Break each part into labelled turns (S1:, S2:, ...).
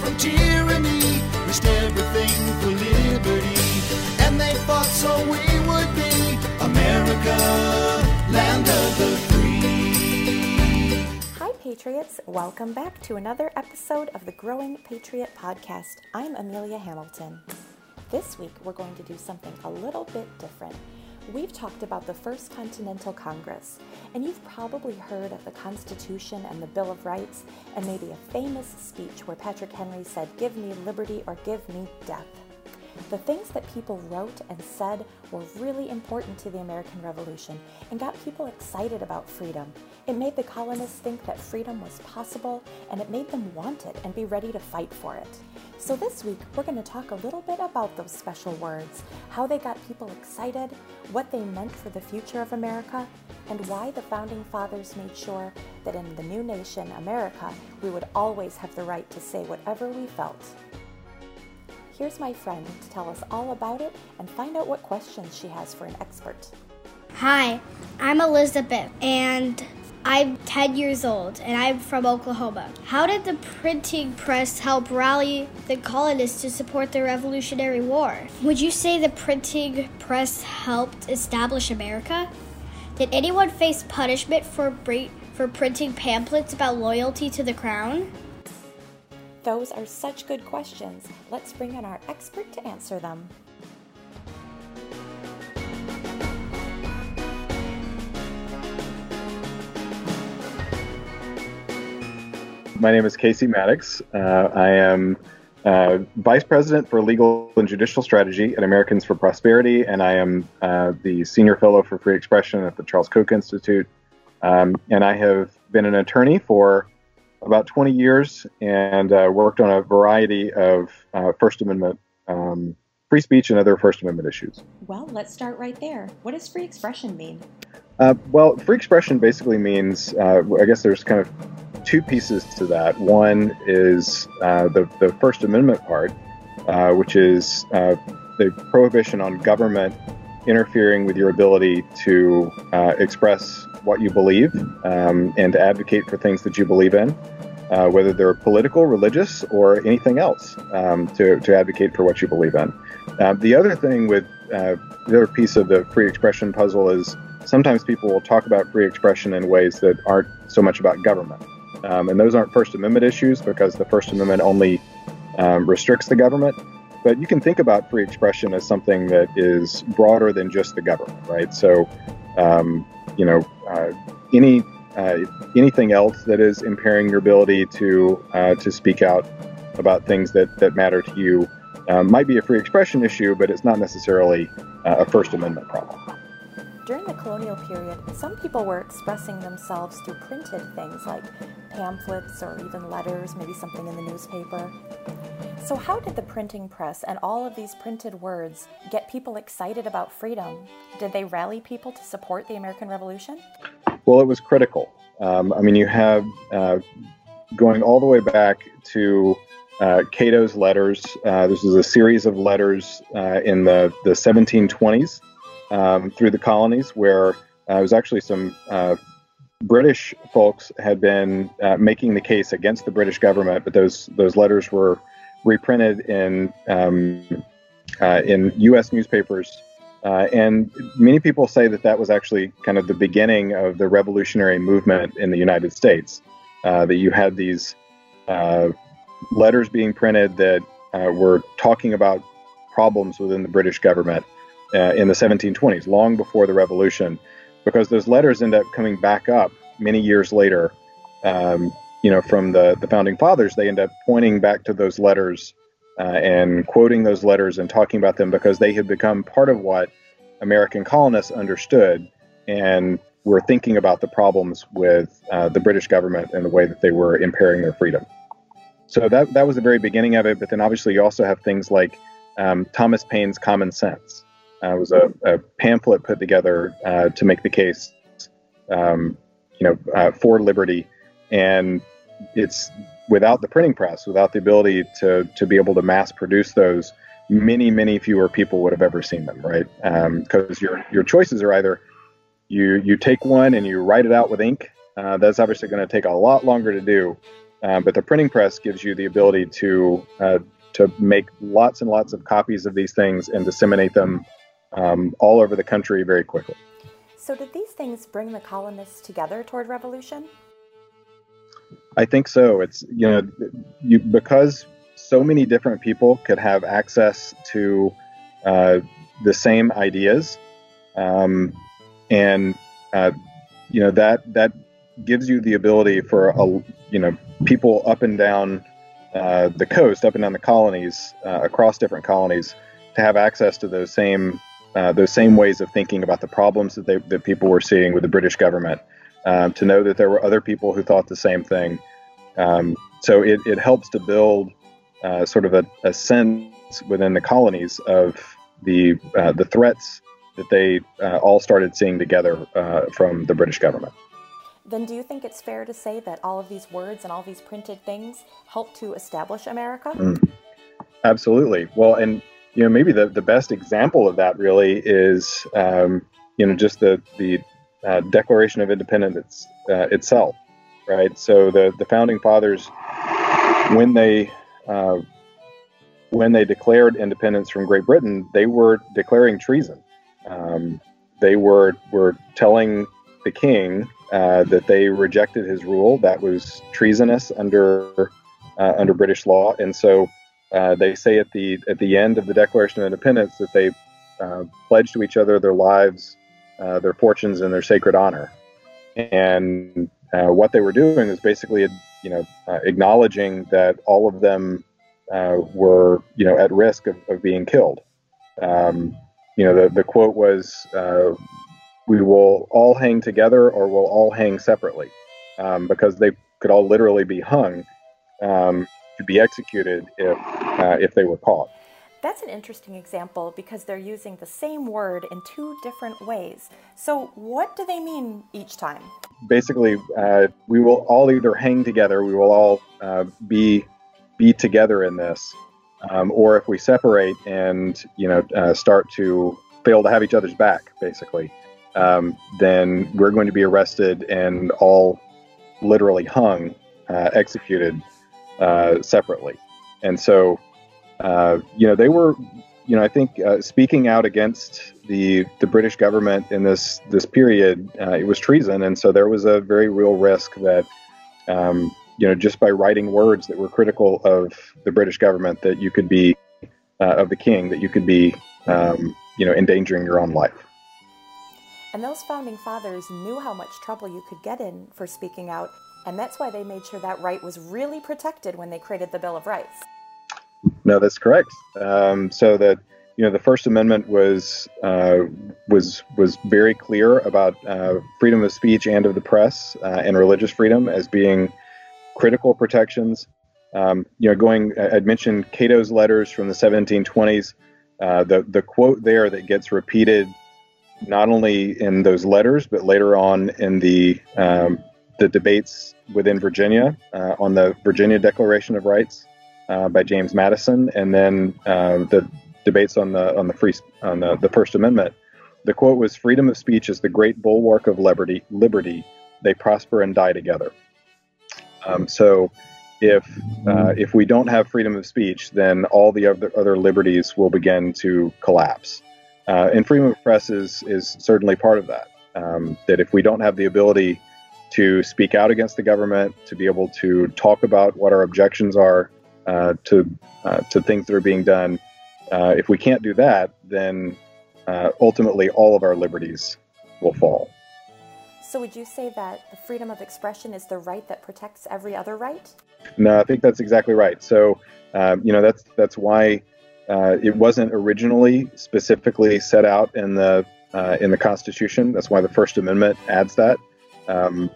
S1: from tyranny, risked everything for liberty. And they fought so we would be America, land of the free.
S2: Hi, Patriots. Welcome back to another episode of the Growing Patriot Podcast. I'm Amelia Hamilton. This week, we're going to do something a little bit different. We've talked about the First Continental Congress, and you've probably heard of the Constitution and the Bill of Rights, and maybe a famous speech where Patrick Henry said, Give me liberty or give me death. The things that people wrote and said were really important to the American Revolution and got people excited about freedom. It made the colonists think that freedom was possible and it made them want it and be ready to fight for it. So, this week we're going to talk a little bit about those special words, how they got people excited, what they meant for the future of America, and why the Founding Fathers made sure that in the new nation, America, we would always have the right to say whatever we felt. Here's my friend to tell us all about it and find out what questions she has for an expert.
S3: Hi, I'm Elizabeth, and I'm 10 years old, and I'm from Oklahoma. How did the printing press help rally the colonists to support the Revolutionary War? Would you say the printing press helped establish America? Did anyone face punishment for, for printing pamphlets about loyalty to the crown?
S2: Those are such good questions. Let's bring in our expert to answer them.
S4: My name is Casey Mattox. Uh, I am uh, Vice President for Legal and Judicial Strategy at Americans for Prosperity, and I am uh, the Senior Fellow for Free Expression at the Charles Koch Institute. Um, and I have been an attorney for about 20 years and uh, worked on a variety of uh, First Amendment um, free speech and other First Amendment issues.
S2: Well, let's start right there. What does free expression mean?
S4: Uh, well, free expression basically means, uh, I guess there's kind of two pieces to that. One is uh, the, the First Amendment part, uh, which is uh, the prohibition on government interfering with your ability to uh, express what you believe um, and to advocate for things that you believe in. Uh, whether they're political, religious, or anything else, um, to, to advocate for what you believe in. Uh, the other thing with uh, the other piece of the free expression puzzle is sometimes people will talk about free expression in ways that aren't so much about government. Um, and those aren't First Amendment issues because the First Amendment only um, restricts the government. But you can think about free expression as something that is broader than just the government, right? So, um, you know, uh, any uh, anything else that is impairing your ability to uh, to speak out about things that, that matter to you uh, might be a free expression issue, but it's not necessarily uh, a First Amendment problem.
S2: During the colonial period, some people were expressing themselves through printed things like pamphlets or even letters, maybe something in the newspaper. So, how did the printing press and all of these printed words get people excited about freedom? Did they rally people to support the American Revolution?
S4: Well, it was critical. Um, I mean, you have uh, going all the way back to uh, Cato's letters. Uh, this is a series of letters uh, in the, the 1720s um, through the colonies where uh, it was actually some uh, British folks had been making the case against the British government, but those those letters were reprinted in um, in U.S. newspapers uh, and many people say that that was actually kind of the beginning of the revolutionary movement in the United States. Uh, that you had these uh, letters being printed that uh, were talking about problems within the British government uh, in the 1720s, long before the revolution, because those letters end up coming back up many years later. Um, you know, from the, the founding fathers, they end up pointing back to those letters uh, and quoting those letters and talking about them because they had become part of what American colonists understood and were thinking about the problems with uh, the British government and the way that they were impairing their freedom. So that that was the very beginning of it. But then obviously you also have things like um, Thomas Paine's Common Sense. Uh, was a, a, pamphlet put together uh, to make the case, um, you know, uh, for liberty, and it's without the printing press, without the ability to to be able to mass produce those, many many fewer people would have ever seen them, right? Because um, your your choices are either you you take one and you write it out with ink. Uh, that's obviously going to take a lot longer to do Uh, but the printing press gives you the ability to uh, to make lots and lots of copies of these things and disseminate them um, all over the country very quickly.
S2: So, did these things bring the colonists together toward revolution?
S4: I think so. It's you know, you because so many different people could have access to uh, the same ideas, um, and uh, you know that that gives you the ability for a you know people up and down uh, the coast, up and down the colonies, uh, across different colonies, to have access to those same uh, those same ways of thinking about the problems that they, that people were seeing with the British government. Um, to know that there were other people who thought the same thing. Um, so it, it helps to build uh, sort of a, a, sense within the colonies of the uh, the threats that they uh, all started seeing together uh, from the British government.
S2: Then, do you think it's fair to say that all of these words and all these printed things helped to establish America?
S4: Mm. Absolutely. Well, and you know, maybe the, the best example of that really is, um, you know, just the the uh, Declaration of Independence uh, itself, right? So the the founding fathers, when they uh, when they declared independence from Great Britain, they were declaring treason. Um, they were were telling the king uh, that they rejected his rule. That was treasonous under uh, under British law, and so uh, they say at the at the end of the Declaration of Independence that they uh, pledge to each other their lives, uh, their fortunes, and their sacred honor. And uh, what they were doing is basically, you know, uh, acknowledging that all of them were, you know, at risk of, of being killed. Um, you know, the, the quote was, "We will all hang together, or we'll all hang separately," um, because they could all literally be hung. Um, to be executed if uh, if they were caught.
S2: That's an interesting example because they're using the same word in two different ways. So, what do they mean each time?
S4: Basically, uh, we will all either hang together, we will all uh, be be together in this, um, or if we separate and you know uh, start to fail to have each other's back, basically, um, then we're going to be arrested and all literally hung, uh, executed uh, separately. And so, uh, you know, they were, you know, I think uh, speaking out against the the British government in this this period, uh, it was treason, and so there was a very real risk that, um, you know, just by writing words that were critical of the British government, that you could be uh, of the king, that you could be, um, you know, endangering your own life.
S2: And those founding fathers knew how much trouble you could get in for speaking out and that's why they made sure that right was really protected when they created the Bill of Rights.
S4: No, that's correct. Um, so that you know the First Amendment was uh, was was very clear about uh, freedom of speech and of the press uh, and religious freedom as being critical protections. Um, you know, going I'd mentioned Cato's letters from the 1720s. Uh, the the quote there that gets repeated not only in those letters but later on in the um, the debates within Virginia uh, on the Virginia Declaration of Rights uh, by James Madison, and then uh, the debates on the on the free on the, the First Amendment. The quote was, "Freedom of speech is the great bulwark of liberty. Liberty, they prosper and die together." Um, so, if uh, if we don't have freedom of speech, then all the other other liberties will begin to collapse. Uh, and freedom of press is is certainly part of that. Um, that if we don't have the ability to speak out against the government, to be able to talk about what our objections are uh, to uh, to things that are being done. Uh, if we can't do that, then uh, ultimately all of our liberties will fall.
S2: So, would you say that the freedom of expression is the right that protects every other right?
S4: No, I think that's exactly right. So, um, you know, that's that's why uh, it wasn't originally specifically set out in the uh, in the Constitution. That's why the First Amendment adds that. Um,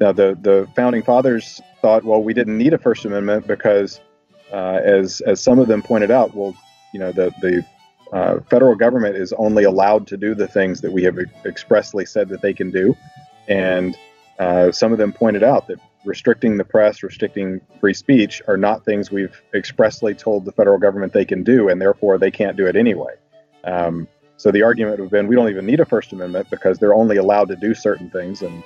S4: now, the, the founding fathers thought, well, we didn't need a First Amendment because, uh, as, as some of them pointed out, well, you know, the, the uh, federal government is only allowed to do the things that we have expressly said that they can do. And uh, some of them pointed out that restricting the press, restricting free speech are not things we've expressly told the federal government they can do, and therefore they can't do it anyway. Um, so the argument would have been we don't even need a First Amendment because they're only allowed to do certain things, and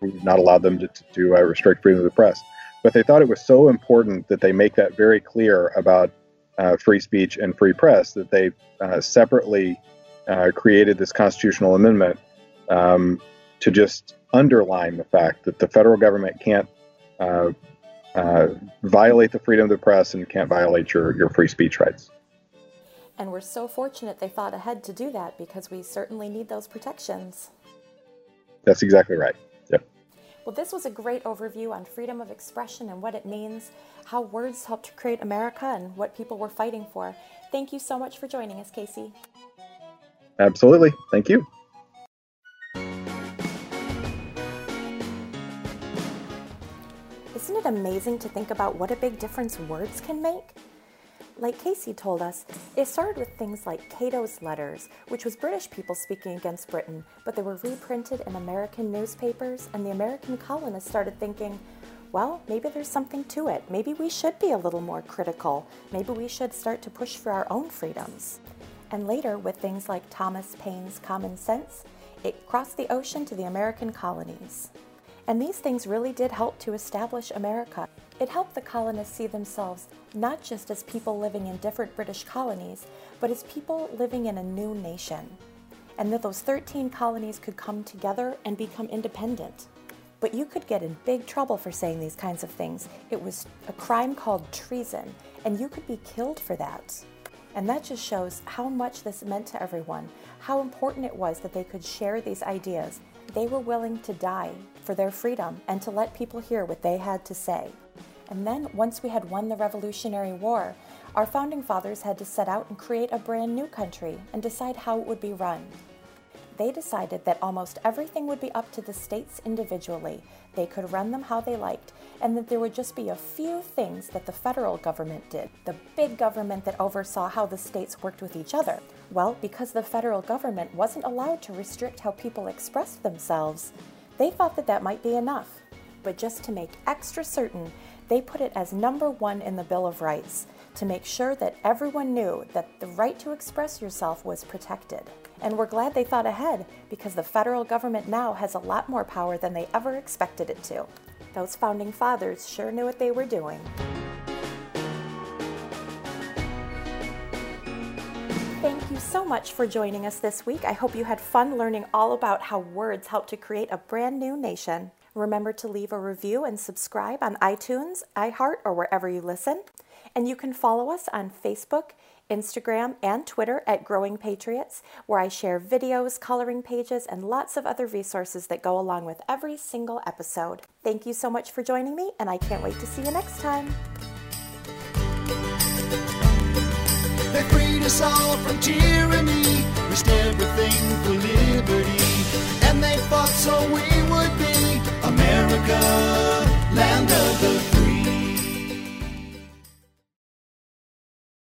S4: not allowed them to, to uh, restrict freedom of the press. But they thought it was so important that they make that very clear about uh, free speech and free press that they uh, separately uh, created this constitutional amendment um, to just underline the fact that the federal government can't uh, uh, violate the freedom of the press and can't violate your, your free speech rights.
S2: And we're so fortunate they thought ahead to do that because we certainly need those protections.
S4: That's exactly right.
S2: Well, this was a great overview on freedom of expression and what it means, how words helped create America, and what people were fighting for. Thank you so much for joining us, Casey.
S4: Absolutely. Thank you.
S2: Isn't it amazing to think about what a big difference words can make? Like Casey told us, it started with things like Cato's letters, which was British people speaking against Britain, but they were reprinted in American newspapers, and the American colonists started thinking, well, maybe there's something to it. Maybe we should be a little more critical. Maybe we should start to push for our own freedoms. And later, with things like Thomas Paine's Common Sense, it crossed the ocean to the American colonies. And these things really did help to establish America. It helped the colonists see themselves not just as people living in different British colonies, but as people living in a new nation. And that those 13 colonies could come together and become independent. But you could get in big trouble for saying these kinds of things. It was a crime called treason, and you could be killed for that. And that just shows how much this meant to everyone, how important it was that they could share these ideas. They were willing to die for their freedom and to let people hear what they had to say. And then, once we had won the Revolutionary War, our founding fathers had to set out and create a brand new country and decide how it would be run. They decided that almost everything would be up to the states individually. They could run them how they liked, and that there would just be a few things that the federal government did, the big government that oversaw how the states worked with each other. Well, because the federal government wasn't allowed to restrict how people expressed themselves, they thought that that might be enough. But just to make extra certain, they put it as number one in the Bill of Rights to make sure that everyone knew that the right to express yourself was protected. And we're glad they thought ahead because the federal government now has a lot more power than they ever expected it to. Those founding fathers sure knew what they were doing. Thank you so much for joining us this week. I hope you had fun learning all about how words help to create a brand new nation. Remember to leave a review and subscribe on iTunes, iHeart, or wherever you listen. And you can follow us on Facebook, Instagram and Twitter at Growing Patriots, where I share videos, coloring pages, and lots of other resources that go along with every single episode. Thank you so much for joining me, and I can't wait to see you next time.
S1: They freed us all from tyranny, risked everything for liberty, and they fought so we would be America, land of the free.